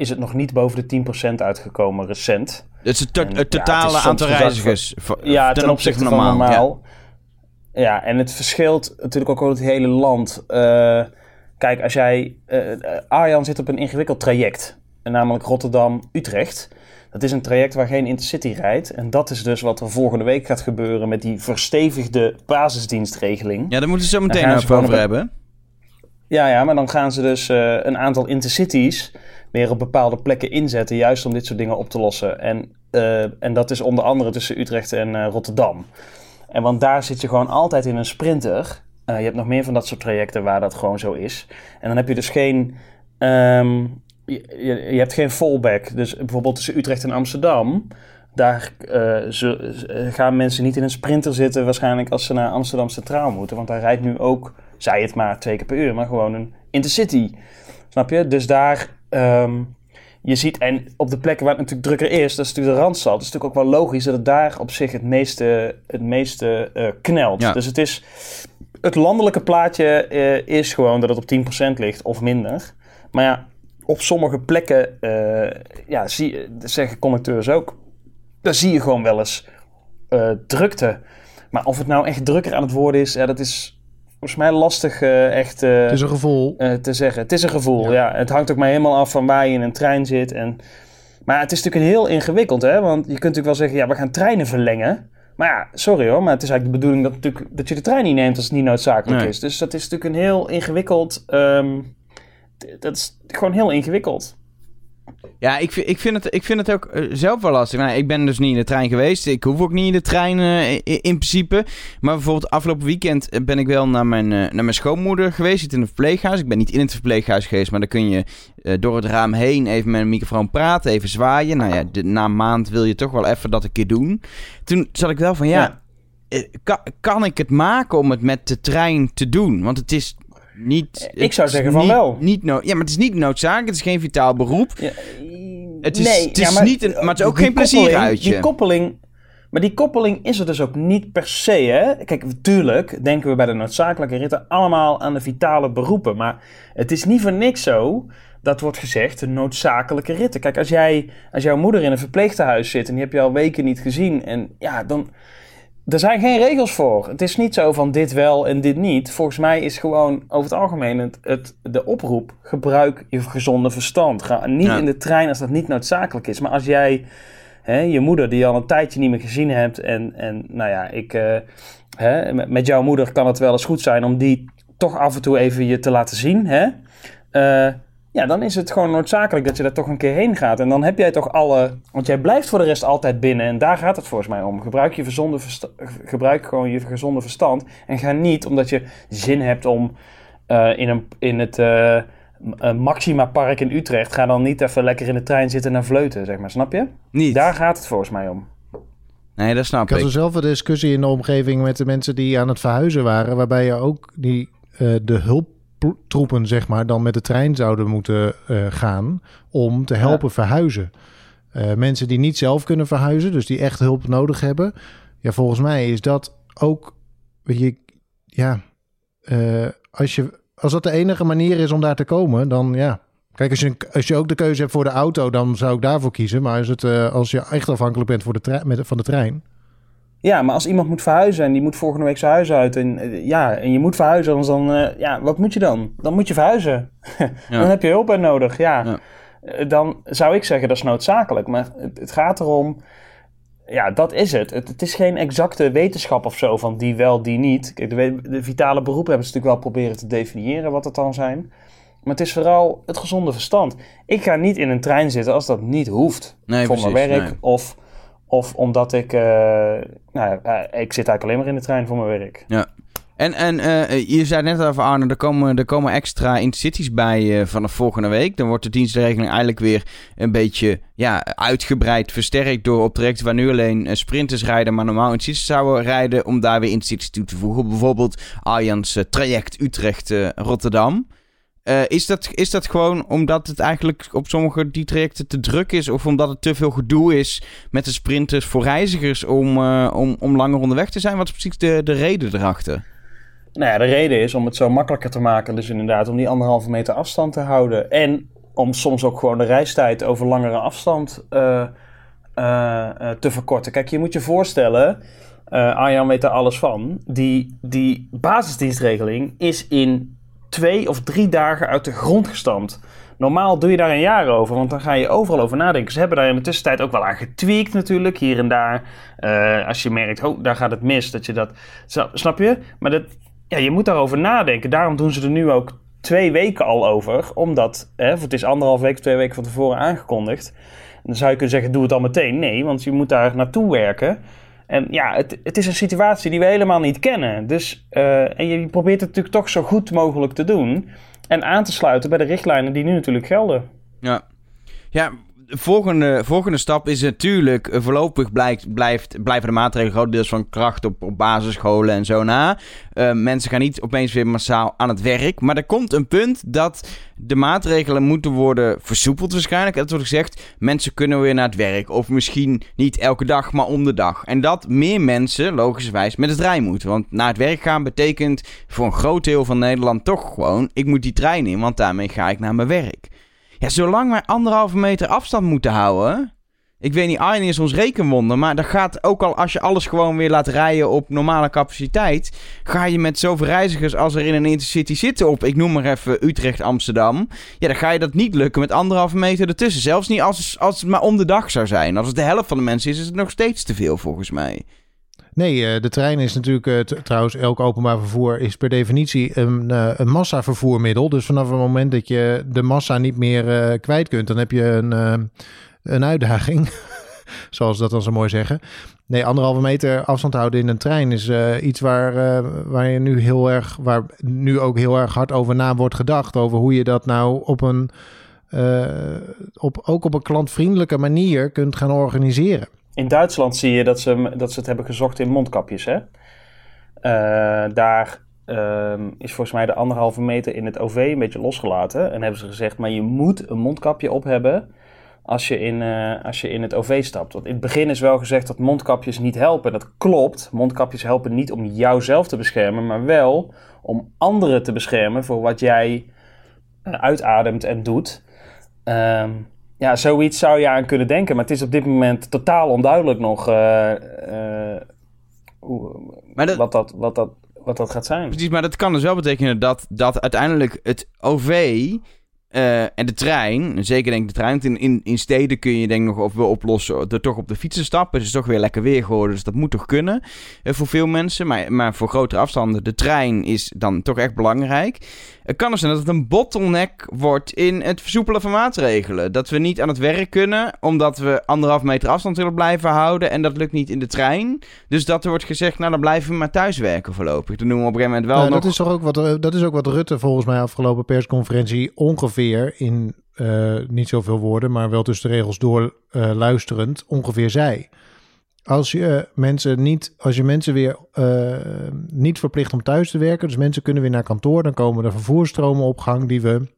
is het nog niet boven de 10% uitgekomen recent. Het is het, to het totale ja, aantal reizigers. Ja, ten, ten opzichte van normaal. Ja. ja. en het verschilt natuurlijk ook over het hele land. Uh, kijk, als jij... Uh, Arjan zit op een ingewikkeld traject. Namelijk Rotterdam-Utrecht. Dat is een traject waar geen intercity rijdt. En dat is dus wat er volgende week gaat gebeuren... met die verstevigde basisdienstregeling. Ja, daar moeten ze zo meteen over hebben. Ja, ja, maar dan gaan ze dus uh, een aantal intercities weer op bepaalde plekken inzetten, juist om dit soort dingen op te lossen. En, uh, en dat is onder andere tussen Utrecht en uh, Rotterdam. En want daar zit je gewoon altijd in een sprinter. Uh, je hebt nog meer van dat soort trajecten waar dat gewoon zo is. En dan heb je dus geen. Um, je, hebt geen fallback. Dus bijvoorbeeld tussen Utrecht en Amsterdam. Daar gaan mensen niet in een sprinter zitten, waarschijnlijk als ze naar Amsterdam Centraal moeten. Want daar rijdt nu ook, zij het maar twee keer per uur, maar gewoon een intercity. Snap je? Dus daar Um, je ziet, en op de plekken waar het natuurlijk drukker is, dat is natuurlijk de Randstad. Het is natuurlijk ook wel logisch dat het daar op zich het meeste, het meeste uh, knelt. Ja. Dus het is, het landelijke plaatje uh, is gewoon dat het op 10% ligt of minder. Maar ja, op sommige plekken, uh, ja, zie, zeggen conducteurs ook, daar zie je gewoon wel eens drukte. Maar of het nou echt drukker aan het worden is, ja, dat is volgens mij lastig uh, echt uh, het is een gevoel. Uh, te zeggen. Het is een gevoel, ja. ja. Het hangt ook maar helemaal af van waar je in een trein zit. En... Maar het is natuurlijk heel ingewikkeld, hè. Want je kunt natuurlijk wel zeggen, ja, we gaan treinen verlengen. Maar ja, sorry hoor, maar het is eigenlijk de bedoeling dat, natuurlijk, dat je de trein niet neemt als het niet noodzakelijk Nee. is. Dus dat is natuurlijk een heel ingewikkeld... Um, dat is gewoon heel ingewikkeld. Ja, ik vind, ik vind, het, ik vind het ook uh, zelf wel lastig. Nou, ik ben dus niet in de trein geweest. Ik hoef ook niet in de trein uh, in, in, principe. Maar bijvoorbeeld afgelopen weekend ben ik wel naar mijn, uh, naar mijn schoonmoeder geweest. Zit in een verpleeghuis. Ik ben niet in het verpleeghuis geweest. Maar dan kun je door het raam heen even met een microfoon praten. Even zwaaien. Nou ja, de, na een maand wil je toch wel even dat een keer doen. Toen zat ik wel van ja, ja. Kan, kan ik het maken om het met de trein te doen? Want het is niet. Ik zou zeggen niet, van wel. Niet no ja, maar het is niet noodzakelijk. Het is geen vitaal beroep. Ja, het is, nee, het is ja, maar, niet een, maar het is ook geen plezieruitje. Die koppeling, maar die koppeling is er dus ook niet per se. Hè? Kijk, natuurlijk denken we bij de noodzakelijke ritten allemaal aan de vitale beroepen. Maar het is niet voor niks zo dat wordt gezegd de noodzakelijke ritten. Kijk, als, jij, als jouw moeder in een verpleegtehuis zit en die heb je al weken niet gezien. En ja, dan. Er zijn geen regels voor. Het is niet zo van dit wel en dit niet. Volgens mij is gewoon over het algemeen het, het de oproep: gebruik je gezonde verstand. Ga niet Ja. in de trein als dat niet noodzakelijk is. Maar als jij hè, je moeder, die je al een tijdje niet meer gezien hebt, en, en nou ja, ik, eh, hè, met, met jouw moeder kan het wel eens goed zijn om die toch af en toe even je te laten zien. Hè? Eh, Ja, dan is het gewoon noodzakelijk dat je daar toch een keer heen gaat. En dan heb jij toch alle... Want jij blijft voor de rest altijd binnen. En daar gaat het volgens mij om. Gebruik, je verzonde versta- gebruik gewoon je gezonde verstand. En ga niet omdat je zin hebt om eh, in, een, in het eh, eh, Maxima Park in Utrecht... Ga dan niet even lekker in de trein zitten naar vleuten, zeg maar. Snap je? Niet. Daar gaat het volgens mij om. Nee, dat snap Ik had ik. er zelf een discussie in de omgeving met de mensen die aan het verhuizen waren, waarbij je ook die, eh, de hulptroepen, zeg maar, dan met de trein zouden moeten eh, gaan om te helpen verhuizen. Eh, mensen die niet zelf kunnen verhuizen, dus die echt hulp nodig hebben. Ja, volgens mij is dat ook, weet je, ja, eh, als, je, als dat de enige manier is om daar te komen, dan ja. Kijk, als je, als je ook de keuze hebt voor de auto, dan zou ik daarvoor kiezen. Maar als, het, als je echt afhankelijk bent voor de trein, met, van de trein, Ja, maar als iemand moet verhuizen en die moet volgende week zijn huis uit... En, eh, ja, en je moet verhuizen, anders dan... eh, ja, wat moet je dan? Dan moet je verhuizen. Dan heb je hulp bij nodig, ja. Ja. Eh, Dan zou ik zeggen, dat is noodzakelijk. Maar het, het gaat erom... Ja, dat is het. het. Het is geen exacte wetenschap of zo van die wel, die niet. Kijk, de, vitale beroepen hebben ze natuurlijk wel proberen te definiëren wat het dan zijn. Maar het is vooral het gezonde verstand. Ik ga niet in een trein zitten als dat niet hoeft. Nee, voor precies, mijn werk. nee. Of, of omdat ik... eh, nou, ja, eh, ik zit eigenlijk alleen maar in de trein voor mijn werk. En, en eh, je zei net over Arne, er komen, er komen extra intercities bij eh, vanaf volgende week. Dan wordt de dienstregeling eigenlijk weer een beetje ja, uitgebreid, versterkt door op waar nu alleen sprinters rijden, maar normaal intercities zouden rijden, om daar weer intercities toe te voegen. Bijvoorbeeld eh, traject Utrecht-Rotterdam. Eh, is, dat, is dat gewoon omdat het eigenlijk op sommige die trajecten te druk is? Of omdat het te veel gedoe is met de sprinters voor reizigers om, eh, om, om langer onderweg te zijn? Wat is precies de, de reden erachter? Nou ja, de reden is om het zo makkelijker te maken. Dus inderdaad om die anderhalve meter afstand te houden. En om soms ook gewoon de reistijd over langere afstand eh, te verkorten. Kijk, je moet je voorstellen, Arjan weet er alles van. Die, die basisdienstregeling is in twee of drie dagen uit de grond gestampt. Normaal doe je daar een jaar over, want dan ga je overal over nadenken. Ze hebben daar in de tussentijd ook wel aan getweakt natuurlijk, hier en daar. Eh, als je merkt, oh, daar gaat het mis, dat je dat... Snap- je? Maar dat, ja, je moet daarover nadenken. Daarom doen ze er nu ook twee weken al over. Omdat, hè, het is anderhalf week, twee weken van tevoren aangekondigd. Dan zou je kunnen zeggen, doe het al meteen. Nee, want je moet daar naartoe werken. En ja, het, het is een situatie die we helemaal niet kennen. Dus, eh, en je probeert het natuurlijk toch zo goed mogelijk te doen. En aan te sluiten bij de richtlijnen die nu natuurlijk gelden. Ja, ja de volgende, volgende stap is natuurlijk... eh, voorlopig blijkt, blijft, blijven de maatregelen grotendeels van kracht op, op basisscholen en zo na. Eh, mensen gaan niet opeens weer massaal aan het werk. Maar er komt een punt dat de maatregelen moeten worden versoepeld waarschijnlijk. Dat wordt gezegd, mensen kunnen weer naar het werk. Of misschien niet elke dag, maar om de dag. En dat meer mensen, logischerwijs, met de trein moeten. Want naar het werk gaan betekent voor een groot deel van Nederland toch gewoon... ik moet die trein in, want daarmee ga ik naar mijn werk. Ja, zolang wij anderhalve meter afstand moeten houden. Ik weet niet, Arjen is ons rekenwonder. Maar dat gaat ook al als je alles gewoon weer laat rijden op normale capaciteit. Ga je met zoveel reizigers als er in een intercity zitten op, ik noem maar even Utrecht-Amsterdam. Ja, dan ga je dat niet lukken met anderhalve meter ertussen. Zelfs niet als, als het maar om de dag zou zijn. Als het de helft van de mensen is, is het nog steeds te veel volgens mij. Nee, eh, de trein is natuurlijk eh, trouwens, elk openbaar vervoer is per definitie een, eh, een massavervoermiddel. Dus vanaf het moment dat je de massa niet meer kwijt kunt, dan heb je een, een uitdaging. Zoals dat dan zo mooi zeggen. Nee, anderhalve meter afstand houden in een trein is iets waar, waar je nu heel erg, waar nu ook heel erg hard over na wordt gedacht. Over hoe je dat nou op een, op, ook op een klantvriendelijke manier kunt gaan organiseren. In Duitsland zie je dat ze, dat ze het hebben gezocht in mondkapjes. Hè? Eh, daar ehm, is volgens mij de anderhalve meter in het OV een beetje losgelaten. En hebben ze gezegd, maar je moet een mondkapje op hebben als je in, eh, als je in het OV stapt. Want in het begin is wel gezegd dat mondkapjes niet helpen. Dat klopt. Mondkapjes helpen niet om jouzelf te beschermen, maar wel om anderen te beschermen voor wat jij eh, uitademt en doet. Ehm, ja, zoiets zou je aan kunnen denken, maar het is op dit moment totaal onduidelijk nog eh, eh, hoe, Maar dat, wat, dat, wat, dat, wat dat gaat zijn. Precies, maar dat kan dus wel betekenen dat, dat uiteindelijk het OV eh, en de trein, zeker denk ik de trein. want In, in, in steden kun je denk ik nog of wel oplossen door toch op de fietsen stappen. Het is toch weer lekker weer geworden, dus dat moet toch kunnen eh, voor veel mensen. Maar, maar voor grotere afstanden, de trein is dan toch echt belangrijk. Het kan er zijn dat het een bottleneck wordt in het versoepelen van maatregelen. Dat we niet aan het werk kunnen, omdat we anderhalf meter afstand willen blijven houden. En dat lukt niet in de trein. Dus dat er wordt gezegd, nou dan blijven we maar thuis werken voorlopig. Dan doen we op een gegeven moment wel Nou, nog... dat, is toch ook wat, eh, dat is ook wat Rutte volgens mij afgelopen persconferentie ongeveer in eh, niet zoveel woorden, maar wel tussen de regels door eh, luisterend ongeveer zei. Als je mensen niet, als je mensen weer eh, niet verplicht om thuis te werken, dus mensen kunnen weer naar kantoor, dan komen er vervoerstromen op gang die we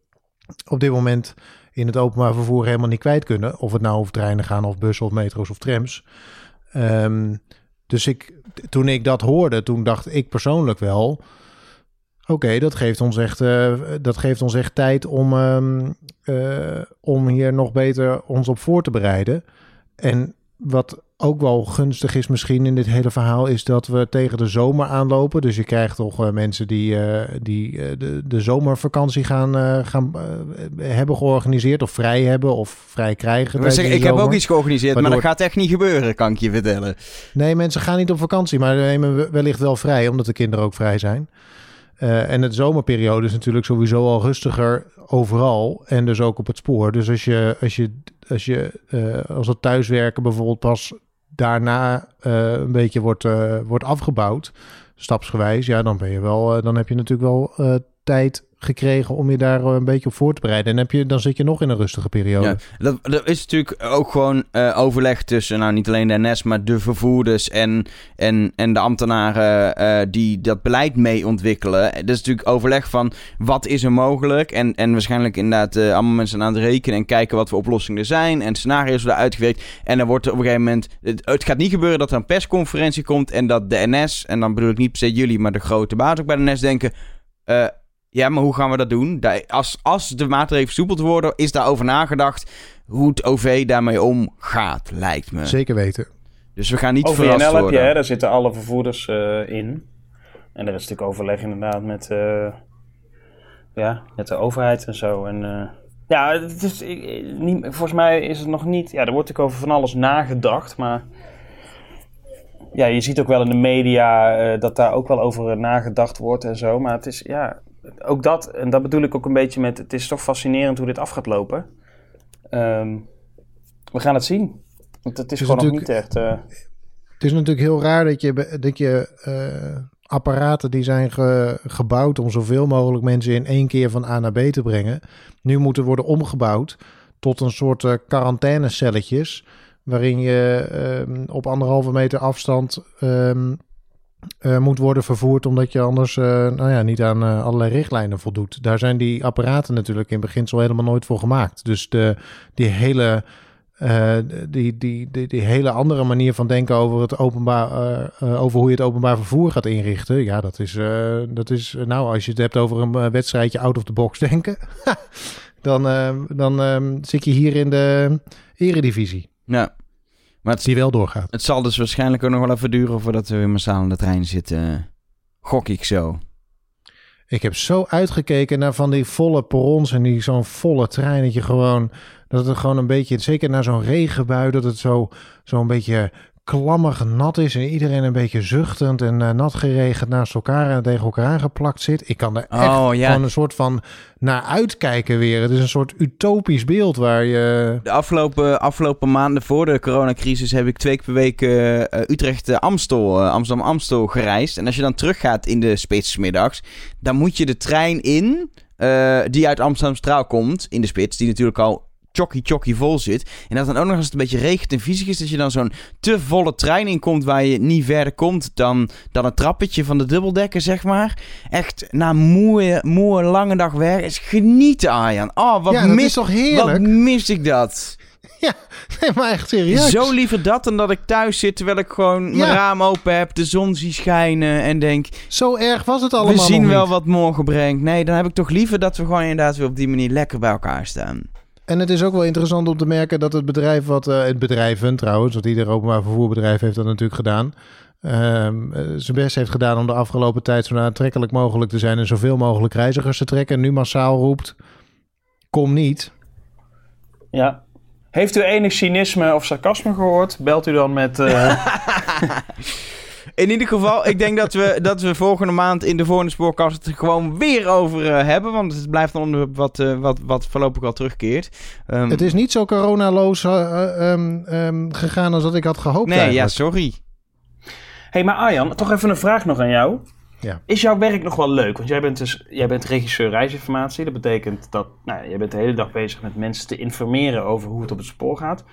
op dit moment in het openbaar vervoer helemaal niet kwijt kunnen. Of het nou over treinen gaan, of bussen, of metro's of trams. Ehm, dus ik, toen ik dat hoorde, toen dacht ik persoonlijk wel. Oké, dat geeft ons echt, eh, dat geeft ons echt tijd om, ehm, eh, om hier nog beter ons op voor te bereiden. En wat ook wel gunstig is misschien in dit hele verhaal, is dat we tegen de zomer aanlopen. Dus je krijgt toch eh, mensen die, die de, de zomervakantie gaan, gaan hebben georganiseerd, of vrij hebben, of vrij krijgen. Ik, heb ook iets georganiseerd, maar dat gaat echt niet gebeuren, kan ik je vertellen. Nee, mensen gaan niet op vakantie, maar nemen wellicht wel vrij, omdat de kinderen ook vrij zijn. Eh, en het zomerperiode is natuurlijk sowieso al rustiger overal en dus ook op het spoor. Dus als je als je als je eh, als het thuiswerken bijvoorbeeld pas daarna eh, een beetje wordt, wordt afgebouwd, stapsgewijs, ja, dan ben je wel, dan heb je natuurlijk wel tijd gekregen om je daar eh, een beetje op voor te bereiden. En heb je, dan zit je nog in een rustige periode. Dat, is natuurlijk ook gewoon eh, overleg tussen, nou niet alleen de NS, maar de vervoerders en, en, en de ambtenaren eh, die dat beleid mee ontwikkelen. Dat is natuurlijk overleg van wat is er mogelijk en, en waarschijnlijk inderdaad eh, allemaal mensen aan het rekenen en kijken wat voor oplossingen er zijn en scenario's worden uitgewerkt. En dan wordt er op een gegeven moment, het, gaat niet gebeuren dat er een persconferentie komt en dat de NS, en dan bedoel ik niet per se jullie, maar de grote baas ook bij de NS denken... ja, maar hoe gaan we dat doen? Als, als de maatregelen versoepeld worden, is daarover nagedacht hoe het OV daarmee omgaat, lijkt me. Zeker weten. Dus we gaan niet Over verrast NL heb je, worden. hè, daar zitten alle vervoerders eh, in. En er is natuurlijk overleg inderdaad met, eh, ja, met de overheid en zo. En, eh, ja, het is, ik- niet, volgens mij is het nog niet... Ja, er wordt natuurlijk over van alles nagedacht, maar... Ja, je ziet ook wel in de media eh, dat daar ook wel over nagedacht wordt en zo. Maar het is, ja, ook dat, en dat bedoel ik ook een beetje met... Het is toch fascinerend hoe dit af gaat lopen. Ehm, we gaan het zien. Want het is, is gewoon nog niet echt... eh, Het is natuurlijk heel raar dat je, dat je eh, apparaten die zijn ge- gebouwd om zoveel mogelijk mensen in één keer van A naar B te brengen, nu moeten worden omgebouwd tot een soort eh, quarantainecelletjes, waarin je ehm, op anderhalve meter afstand ehm, eh, moet worden vervoerd, omdat je anders eh, nou ja, niet aan eh, allerlei richtlijnen voldoet. Daar zijn die apparaten natuurlijk in beginsel helemaal nooit voor gemaakt. Dus de, die hele die, die, die, die hele andere manier van denken over, het openbaar, over hoe je het openbaar vervoer gaat inrichten. Ja, dat is, dat is nou, als je het hebt over een wedstrijdje out of the box denken, dan, dan zit je hier in de eredivisie, Ja. Maar het, die wel doorgaat. het zal dus waarschijnlijk ook nog wel even duren voordat we weer massaal in de trein zitten. Gok ik zo. Ik heb zo uitgekeken naar van die volle perrons en die zo'n volle trein. Dat je gewoon, dat het gewoon een beetje, zeker na zo'n regenbui, dat het zo, zo een beetje klammig nat is. En iedereen een beetje zuchtend en eh, nat geregend naast elkaar en tegen elkaar aangeplakt zit. Ik kan er echt Oh, ja. gewoon een soort van naar uitkijken weer. Het is een soort utopisch beeld waar je... De afgelopen, afgelopen maanden voor de coronacrisis heb ik twee keer per week eh, eh, Utrecht-Amstel, Amsterdam-Amstel gereisd. En als je dan teruggaat in de spits 's middags, dan moet je de trein in die uit Amsterdam-Straal komt, in de spits, die natuurlijk al chokkie chokkie vol zit. En dat dan ook nog als het een beetje regent en viezig is, dat je dan zo'n te volle trein in komt waar je niet verder komt dan, dan het trappetje van de dubbeldekker, zeg maar. Echt, na moe, moe lange dag werk, is genieten, Arjan. Oh, wat ja, mis, is toch wat heerlijk? mis ik dat? Ja, nee, maar echt serieus. Zo liever dat dan dat ik thuis zit terwijl ik gewoon mijn Ja. raam open heb, de zon zie schijnen en denk, Zo erg was het allemaal we zien wel wat morgen brengt. Nee, dan heb ik toch liever dat we gewoon inderdaad weer op die manier lekker bij elkaar staan. En het is ook wel interessant om te merken dat het bedrijf wat eh, het bedrijven trouwens, want ieder openbaar vervoerbedrijf heeft dat natuurlijk gedaan. ehm, eh, zijn best heeft gedaan om de afgelopen tijd zo aantrekkelijk mogelijk te zijn en zoveel mogelijk reizigers te trekken. En nu massaal roept: kom niet. Ja. Heeft u enig cynisme of sarcasme gehoord? Belt u dan met... Uh... In ieder geval, ik denk dat we, dat we volgende maand in de volgende spoorkast het gewoon weer over uh, hebben. Want het blijft een onderwerp wat, uh, wat, wat voorlopig al terugkeert. Um, het is niet zo coronaloos uh, um, um, gegaan als dat ik had gehoopt Nee, eigenlijk. ja, sorry. hey, maar Arjan, toch even een vraag nog aan jou. Ja. Is jouw werk nog wel leuk? Want jij bent dus jij bent regisseur reisinformatie. Dat betekent dat nou, jij bent de hele dag bezig met mensen te informeren over hoe het op het spoor gaat.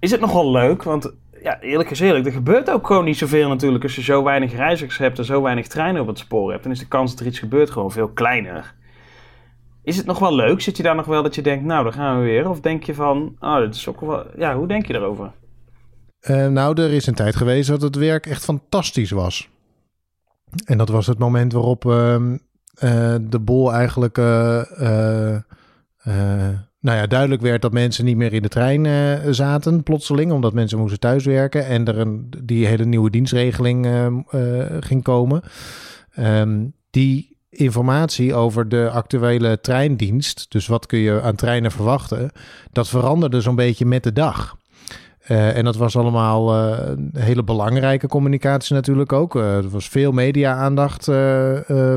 Is het nog wel leuk? Want ja, eerlijk is eerlijk, er gebeurt ook gewoon niet zoveel natuurlijk. Als je zo weinig reizigers hebt en zo weinig treinen op het spoor hebt, dan is de kans dat er iets gebeurt gewoon veel kleiner. Is het nog wel leuk? Zit je daar nog wel dat je denkt, nou, dan gaan we weer? Of denk je van, oh, dat is ook wel... Ja, hoe denk je daarover? Uh, nou, er is een tijd geweest dat het werk echt fantastisch was. En dat was het moment waarop uh, uh, de bol eigenlijk uh, nou ja, duidelijk werd dat mensen niet meer in de trein zaten, plotseling, omdat mensen moesten thuiswerken en er een, die hele nieuwe dienstregeling ging komen. Um, die informatie over de actuele treindienst, dus wat kun je aan treinen verwachten, dat veranderde zo'n beetje met de dag. Uh, en dat was allemaal uh, hele belangrijke communicatie natuurlijk ook. Uh, er was veel media-aandacht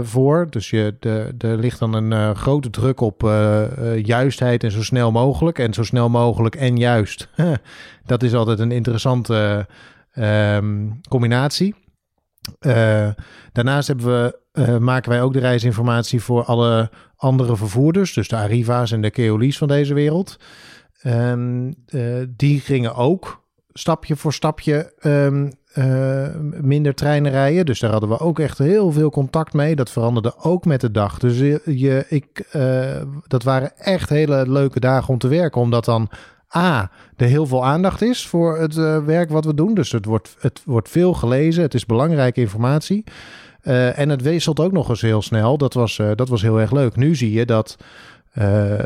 voor. Dus je, de, er ligt dan een grote druk op juistheid en zo snel mogelijk. En zo snel mogelijk en juist. dat is altijd een interessante um, combinatie. daarnaast hebben we, maken wij ook de reisinformatie voor alle andere vervoerders. Dus de Arriva's en de Keolis van deze wereld. Um, die gingen ook stapje voor stapje um, uh, minder treinen rijden. Dus daar hadden we ook echt heel veel contact mee. Dat veranderde ook met de dag. Dus je, je ik, dat waren echt hele leuke dagen om te werken. Omdat dan A, er heel veel aandacht is voor het werk wat we doen. Dus het wordt, het wordt veel gelezen. Het is belangrijke informatie. en het wisselt ook nog eens heel snel. Dat was, dat was heel erg leuk. Nu zie je dat... Uh,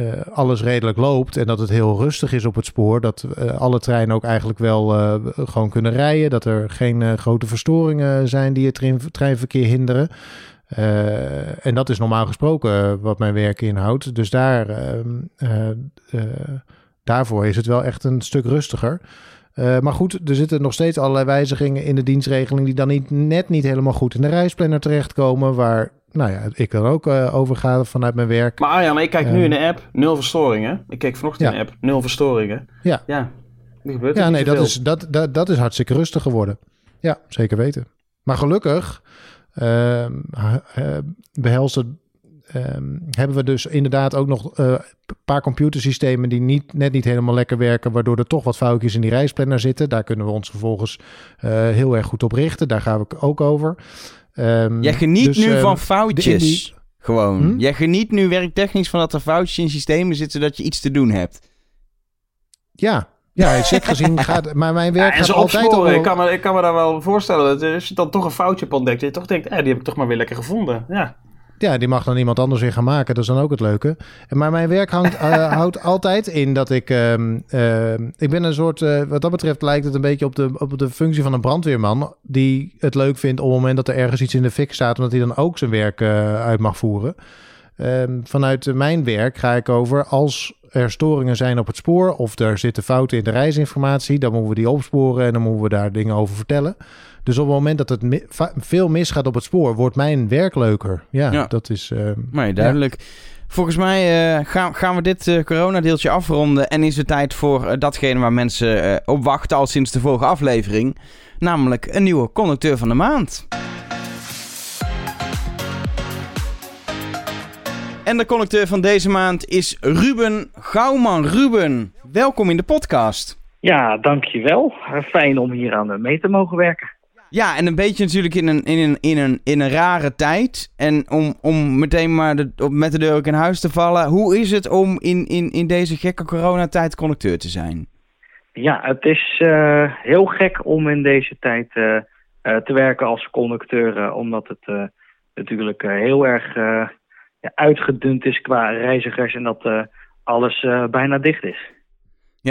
uh, alles redelijk loopt en dat het heel rustig is op het spoor. Dat uh, alle treinen ook eigenlijk wel gewoon kunnen rijden. Dat er geen grote verstoringen zijn die het treinverkeer hinderen. en dat is normaal gesproken wat mijn werk inhoudt. Dus daar, daarvoor is het wel echt een stuk rustiger. maar goed, er zitten nog steeds allerlei wijzigingen in de dienstregeling die dan niet, net niet helemaal goed in de reisplanner terechtkomen. Waar nou ja, ik dan ook uh, overgaan vanuit mijn werk. Maar Arjan, ik kijk nu in de app, nul verstoringen. Ik keek vanochtend ja. in de app, nul verstoringen. Ja. Ja, er gebeurt ja er nee, dat is, dat, dat, dat is hartstikke rustig geworden. Ja, zeker weten. Maar gelukkig uh, behelst het, hebben we dus inderdaad ook nog een paar computersystemen die niet, net niet helemaal lekker werken, waardoor er toch wat foutjes in die reisplanner zitten. Daar kunnen we ons vervolgens heel erg goed op richten. Daar gaan we ook over. Um, Jij geniet dus, nu um, van foutjes. Gewoon. Hm? Jij geniet nu werktechnisch van dat er foutjes in systemen zitten zodat je iets te doen hebt. Ja, ja, zit gezien gaat. Maar mijn werk ja, en gaat altijd al... ik, kan me, ik kan me daar wel voorstellen dat als je dan toch een foutje hebt ontdekt, je toch denkt, eh, die heb ik toch maar weer lekker gevonden. Ja. Ja, die mag dan iemand anders weer gaan maken. Dat is dan ook het leuke. Maar mijn werk hangt, uh, houdt altijd in dat ik... Uh, uh, ik ben een soort... eh, wat dat betreft lijkt het een beetje op de, op de functie van een brandweerman... die het leuk vindt op het moment dat er ergens iets in de fik staat... omdat hij dan ook zijn werk eh, uit mag voeren. Ehm, vanuit mijn werk ga ik over als er storingen zijn op het spoor... of er zitten fouten in de reisinformatie... dan moeten we die opsporen en dan moeten we daar dingen over vertellen... Dus op het moment dat het mi veel misgaat op het spoor, wordt mijn werk leuker. Ja, ja. dat is. Uh, maar duidelijk. Ja. Volgens mij uh, gaan, gaan we dit uh, coronadeeltje afronden. En is het tijd voor datgene waar mensen op wachten al sinds de vorige aflevering. Namelijk een nieuwe conducteur van de maand. En de conducteur van deze maand is Ruben Gouwman. Ruben, welkom in de podcast. Ja, dankjewel. Fijn om hier aan mee te mogen werken. Ja, en een beetje natuurlijk in een, in een, in een, in een rare tijd. En om, om meteen maar de, met de deur ook in huis te vallen. Hoe is het om in, in, in deze gekke coronatijd conducteur te zijn? Ja, het is uh, heel gek om in deze tijd uh, uh, te werken als conducteur. omdat het natuurlijk heel erg uitgedund is qua reizigers. En dat alles bijna dicht is.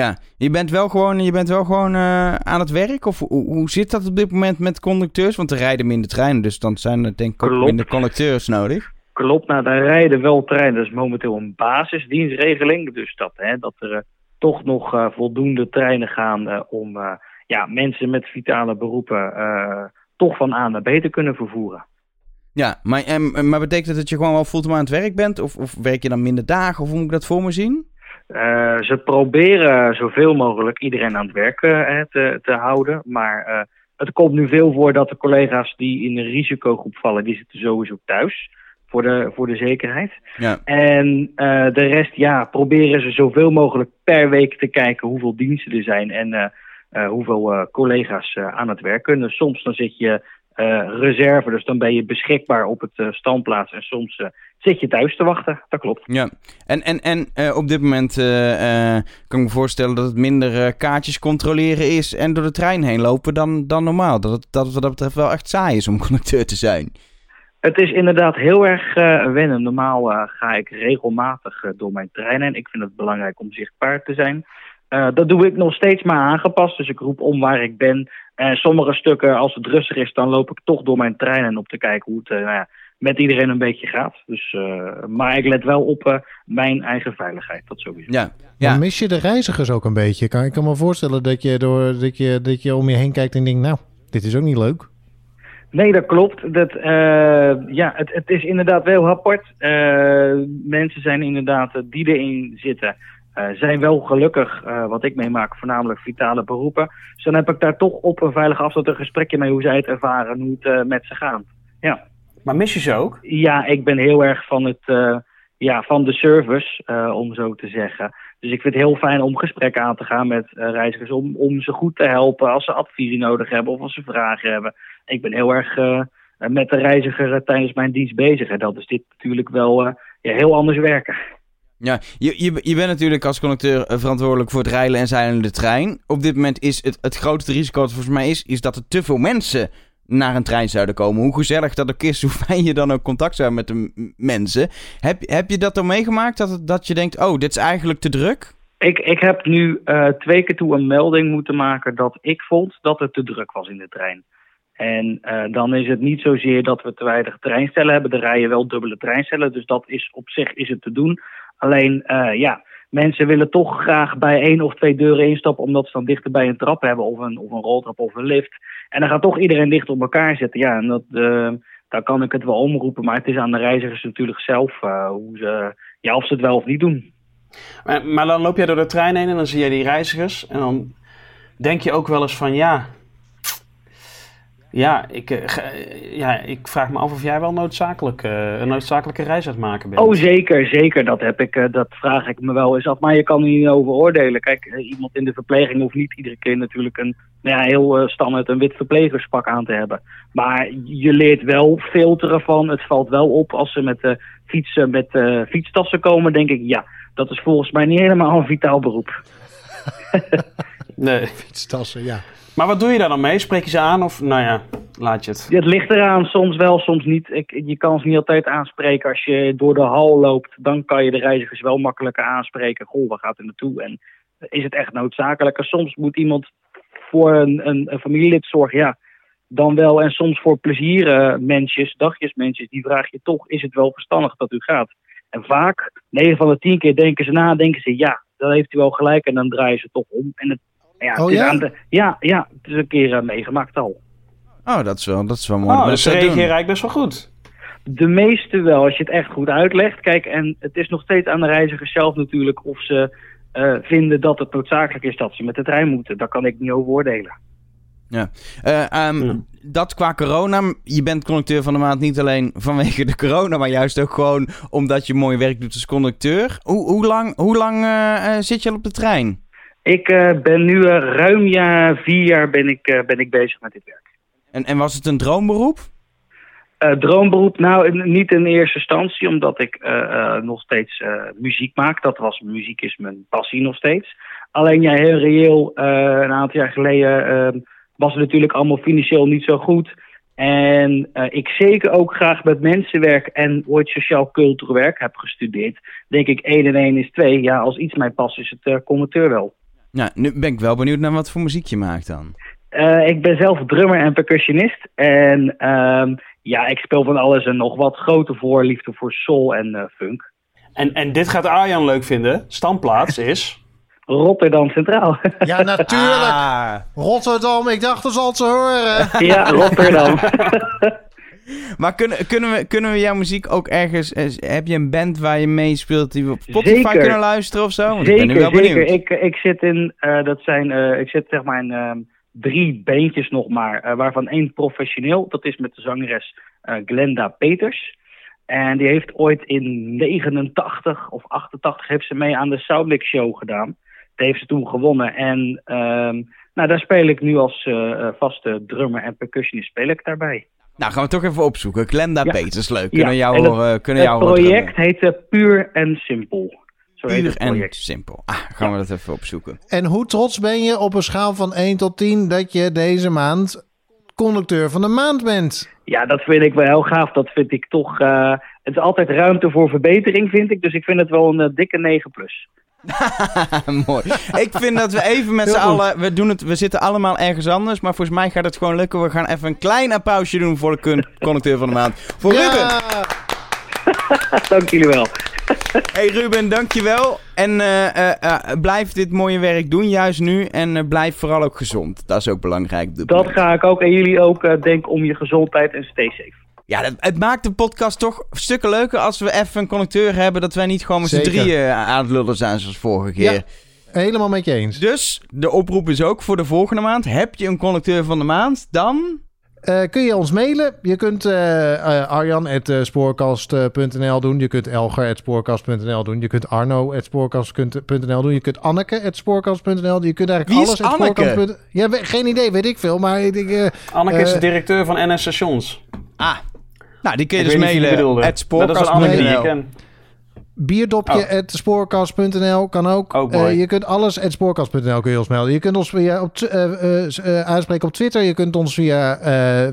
Ja, je bent wel gewoon, je bent wel gewoon uh, aan het werk? Of hoe, hoe, zit dat op dit moment met conducteurs? Want er rijden minder treinen, dus dan zijn er denk ik ook minder conducteurs nodig. klopt. Nou, daar rijden wel treinen. Dat is momenteel een basisdienstregeling. Dus dat, hè, dat er toch nog voldoende treinen gaan om ja, mensen met vitale beroepen toch van A naar B te kunnen vervoeren. Ja, maar, en, maar betekent dat dat je gewoon wel fulltime aan het werk bent? Of, of werk je dan minder dagen? Of hoe moet ik dat voor me zien? Uh, ze proberen zoveel mogelijk iedereen aan het werk uh, te, te houden. Maar uh, het komt nu veel voor dat de collega's die in een risicogroep vallen, die zitten sowieso thuis. Voor de, voor de zekerheid. Ja. En de rest, ja, proberen ze zoveel mogelijk per week te kijken hoeveel diensten er zijn. En hoeveel collega's aan het werk kunnen. Soms dan zit je reserve. Dus dan ben je beschikbaar op het uh, standplaats. En soms uh, zit je thuis te wachten. Dat klopt. Ja, en, en, en op dit moment kan ik me voorstellen dat het minder kaartjes controleren is. En door de trein heen lopen dan, dan normaal. Dat het dat wat dat betreft wel echt saai is om conducteur te zijn. Het is inderdaad heel erg wennen. Normaal ga ik regelmatig door mijn trein heen. Ik vind het belangrijk om zichtbaar te zijn. Dat doe ik nog steeds maar aangepast. Dus ik roep om waar ik ben. En sommige stukken, als het rustig is, dan loop ik toch door mijn treinen op te kijken hoe het uh, nou ja, met iedereen een beetje gaat. Dus, uh, maar ik let wel op uh, mijn eigen veiligheid, dat sowieso. Ja. ja. Dan mis je de reizigers ook een beetje. Kan, ik kan me voorstellen dat je, door, dat, je, dat je om je heen kijkt en denkt, nou, dit is ook niet leuk. Nee, dat klopt. Dat, ja, het, het is inderdaad wel apart. mensen zijn inderdaad, die erin zitten, zijn wel gelukkig, uh, wat ik meemaak, voornamelijk vitale beroepen. Dus dan heb ik daar toch op een veilige afstand een gesprekje mee hoe zij het ervaren, hoe het uh, met ze gaat. Ja. Maar mis je ze ook? Ja, ik ben heel erg van, het, ja, van de service, om zo te zeggen. Dus ik vind het heel fijn om gesprekken aan te gaan met reizigers, om, om ze goed te helpen als ze advies nodig hebben of als ze vragen hebben. Ik ben heel erg met de reiziger tijdens mijn dienst bezig. En dat is dit natuurlijk wel ja, heel anders werken. Ja, je, je, je bent natuurlijk als conducteur eh, verantwoordelijk voor het rijden en zeilen in de trein. Op dit moment is het, het grootste risico dat volgens mij is, is dat er te veel mensen naar een trein zouden komen. Hoe gezellig dat ook is, hoe fijn je dan ook contact zou met de mensen. Heb, heb je dat dan meegemaakt, dat, dat je denkt, oh, dit is eigenlijk te druk? Ik, ik heb nu uh, twee keer toe een melding moeten maken dat ik vond dat het te druk was in de trein. En uh, dan is het niet zozeer dat we te weinig treinstellen hebben. Er rijden wel dubbele treinstellen, dus dat is op zich is het te doen. Alleen, uh, ja, mensen willen toch graag bij één of twee deuren instappen, omdat ze dan dichter bij een trap hebben, of een, of een roltrap of een lift. En dan gaat toch iedereen dicht op elkaar zitten. Ja, en dat, uh, daar kan ik het wel omroepen, maar het is aan de reizigers natuurlijk zelf uh, hoe ze, ja, of ze het wel of niet doen. Maar, maar dan loop jij door de trein heen en dan zie je die reizigers. En dan denk je ook wel eens van ja, ja, ik, uh, ja, ik vraag me af of jij wel noodzakelijk, uh, een noodzakelijke reis aan het maken bent. Oh, zeker, zeker. Dat, heb ik, uh, dat vraag ik me wel eens af. Maar je kan er niet over oordelen. Kijk, iemand in de verpleging hoeft niet iedere keer natuurlijk een nou ja, heel standaard een wit verplegerspak aan te hebben. Maar je leert wel filteren van. Het valt wel op als ze met fietsen met fietstassen komen. Denk ik, ja, dat is volgens mij niet helemaal een vitaal beroep. nee, fietstassen, ja. Maar wat doe je daar dan mee? Spreek je ze aan of nou ja, laat je het? Het ligt eraan, soms wel, soms niet. Ik, je kan ze niet altijd aanspreken. Als je door de hal loopt, dan kan je de reizigers wel makkelijker aanspreken. Goh, waar gaat er naartoe? En is het echt noodzakelijk? Soms moet iemand voor een, een, familielid zorgen, ja, dan wel. En soms voor pleziermensjes, uh, dagjesmensjes, die vraag je toch, is het wel verstandig dat u gaat? En vaak, 9 van de 10 keer denken ze na, denken ze ja, dan heeft u wel gelijk. En dan draaien ze toch om. En het ja, oh, ja? De, ja? ja, het is een keer uh, meegemaakt al. Oh, dat is wel, dat is wel mooi. Oh, dus ze reageren eigenlijk best wel goed. De meeste wel, als je het echt goed uitlegt. Kijk, en het is nog steeds aan de reizigers zelf natuurlijk of ze uh, vinden dat het noodzakelijk is dat ze met de trein moeten. Daar kan ik niet over oordelen. Ja. Uh, um, ja. Dat qua corona. Je bent conducteur van de maand niet alleen vanwege de corona, maar juist ook gewoon omdat je mooi werk doet als conducteur. Hoe, hoe lang, hoe lang uh, zit je al op de trein? Ik uh, ben nu uh, ruim ja, vier jaar ben ik, uh, ben ik bezig met dit werk. En, en was het een droomberoep? droomberoep, nou niet in eerste instantie, omdat ik nog steeds muziek maak. Dat was, muziek is mijn passie nog steeds. Alleen ja, heel reëel, een aantal jaar geleden was het natuurlijk allemaal financieel niet zo goed. En ik zeker ook graag met mensen werk en ooit sociaal cultureel werk heb gestudeerd. Denk ik 1 en 1 is 2. Ja, als iets mijn pas is het conducteur wel. Nou, nu ben ik wel benieuwd naar wat voor muziek je maakt dan. Eh, ik ben zelf drummer en percussionist. En ehm, ja, ik speel van alles en nog wat. Grote voorliefde voor soul en eh, funk. En, en dit gaat Arjan leuk vinden. Standplaats is... Rotterdam Centraal. Ja, natuurlijk. Ah. Rotterdam, ik dacht, dat zal het ze horen. ja, Rotterdam. Maar kunnen, kunnen, we, kunnen we jouw muziek ook ergens... eh, Heb je een band waar je mee speelt die we op Spotify Zeker. kunnen luisteren of zo? Want ik ben nu wel benieuwd. zeker. Ik, ik zit in, eh, dat zijn, eh, ik zit zeg maar in ehm, drie beentjes nog maar, waarvan één professioneel. Dat is met de zangeres Glenda Peters. En die heeft ooit in 89 of 88 heeft ze mee aan de Soundlick Show gedaan. Dat heeft ze toen gewonnen. En ehm, nou, daar speel ik nu als vaste drummer en percussionist speel ik daarbij. Nou, gaan we toch even opzoeken. Glenda Ja. Peters, leuk. Kunnen Ja, jou het- horen? Kunnen Het jou project heet eh, Puur en Simpel. Zo heet Puur het en project. simpel. Ah, gaan we dat even opzoeken. En hoe trots ben je op een schaal van 1 tot 10 dat je deze maand conducteur van de maand bent? Ja, dat vind ik wel heel gaaf. Dat vind ik toch. eh, het is altijd ruimte voor verbetering, vind ik. Dus ik vind het wel een eh, dikke 9 plus. Mooi. Ik vind dat we even met z'n allen... We, doen het, we zitten allemaal ergens anders, maar volgens mij gaat het gewoon lukken. We gaan even een klein applausje doen voor de conducteur van de maand. Voor Ruben. Dank jullie wel. Hey Ruben, dankjewel. En eh, eh, eh, blijf dit mooie werk doen, juist nu. En eh, blijf vooral ook gezond. Dat is ook belangrijk. Dat moment. ga ik ook. En jullie ook. eh, denk om je gezondheid en stay safe. Ja, dat, het maakt de podcast toch stukken leuker als we even een conducteur hebben. Dat wij niet gewoon met z'n Zeker. drieën aan het lullen zijn zoals vorige keer. Ja. helemaal met je eens. Dus de oproep is ook voor de volgende maand. Heb je een conducteur van de maand, dan... Eh, kun je ons mailen? Je kunt eh eh, arjan.spoorkast.nl doen. Je kunt elger.spoorkast.nl doen. Je kunt arno.spoorkast.nl doen. Je kunt anneke.spoorkast.nl doen. Je kunt eigenlijk Wie is alles at Anneke? spoorkast.nl Ja, we- geen idee, weet ik veel. Maar ik, eh, Anneke is de Eh, directeur van NS Stations. Ah, nou die kun je Ik dus mailen. Het Dat is een bierdopje.spoorkast.nl kan ook. Mooi. Eh, je kunt alles at spoorkast.nl kun je ons melden. Je kunt ons via op, t- eh, eh, eh, aanspreken op Twitter. Je kunt ons via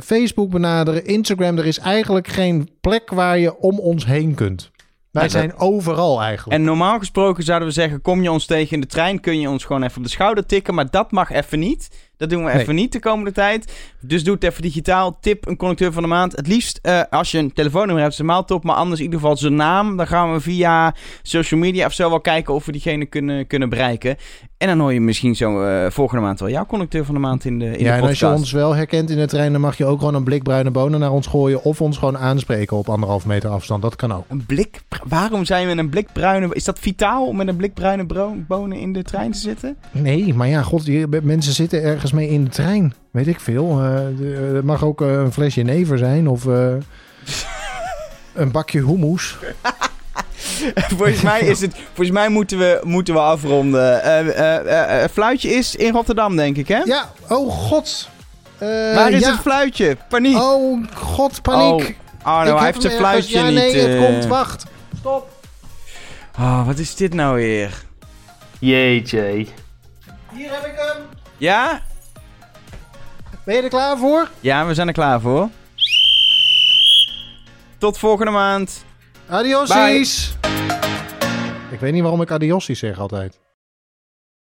Facebook benaderen. Instagram. Er is eigenlijk geen plek waar je om ons heen kunt. Wij zijn overal eigenlijk. En normaal gesproken zouden we zeggen, kom je ons tegen in de trein, kun je ons gewoon even op de schouder tikken. Maar dat mag even niet. Dat doen we Nee. even niet de komende tijd. Dus doe het even digitaal. Tip een conducteur van de maand. Het liefst eh, als je een telefoonnummer hebt, is helemaal top. Maar anders in ieder geval zijn naam. Dan gaan we via social media of zo wel kijken of we diegene kunnen, kunnen bereiken. En dan hoor je misschien zo eh, volgende maand wel jouw conducteur van de maand in de, in ja, de en als je ons wel herkent in de trein, dan mag je ook gewoon een blik bruine bonen naar ons gooien. Of ons gewoon aanspreken op anderhalf meter afstand. Dat kan ook. Een blik... Waarom zijn we een blik bruine... Is dat vitaal om met een blik bruine bonen in de trein te zitten? Nee, maar ja, god, mensen zitten ergens mee in de trein. Weet ik veel. Eh, de- Het mag ook eh, een flesje never zijn of eh, een bakje hummus. volgens mij is het... Volgens mij moeten we, moeten we afronden. Eh eh, eh, eh, fluitje is in Rotterdam, denk ik, hè? Ja, oh god. Eh, Waar is ja. het fluitje? Paniek. Oh god, paniek. Oh, Arno, Ik hij heeft zijn fluitje ja, niet... nee, het eh. komt. Wacht. Oh, wat is dit nou weer? Jeetje. Hier heb ik hem. Ja? Ben je er klaar voor? Ja, we zijn er klaar voor. Tot volgende maand. Adiosies. Ik weet niet waarom ik adiosies zeg altijd.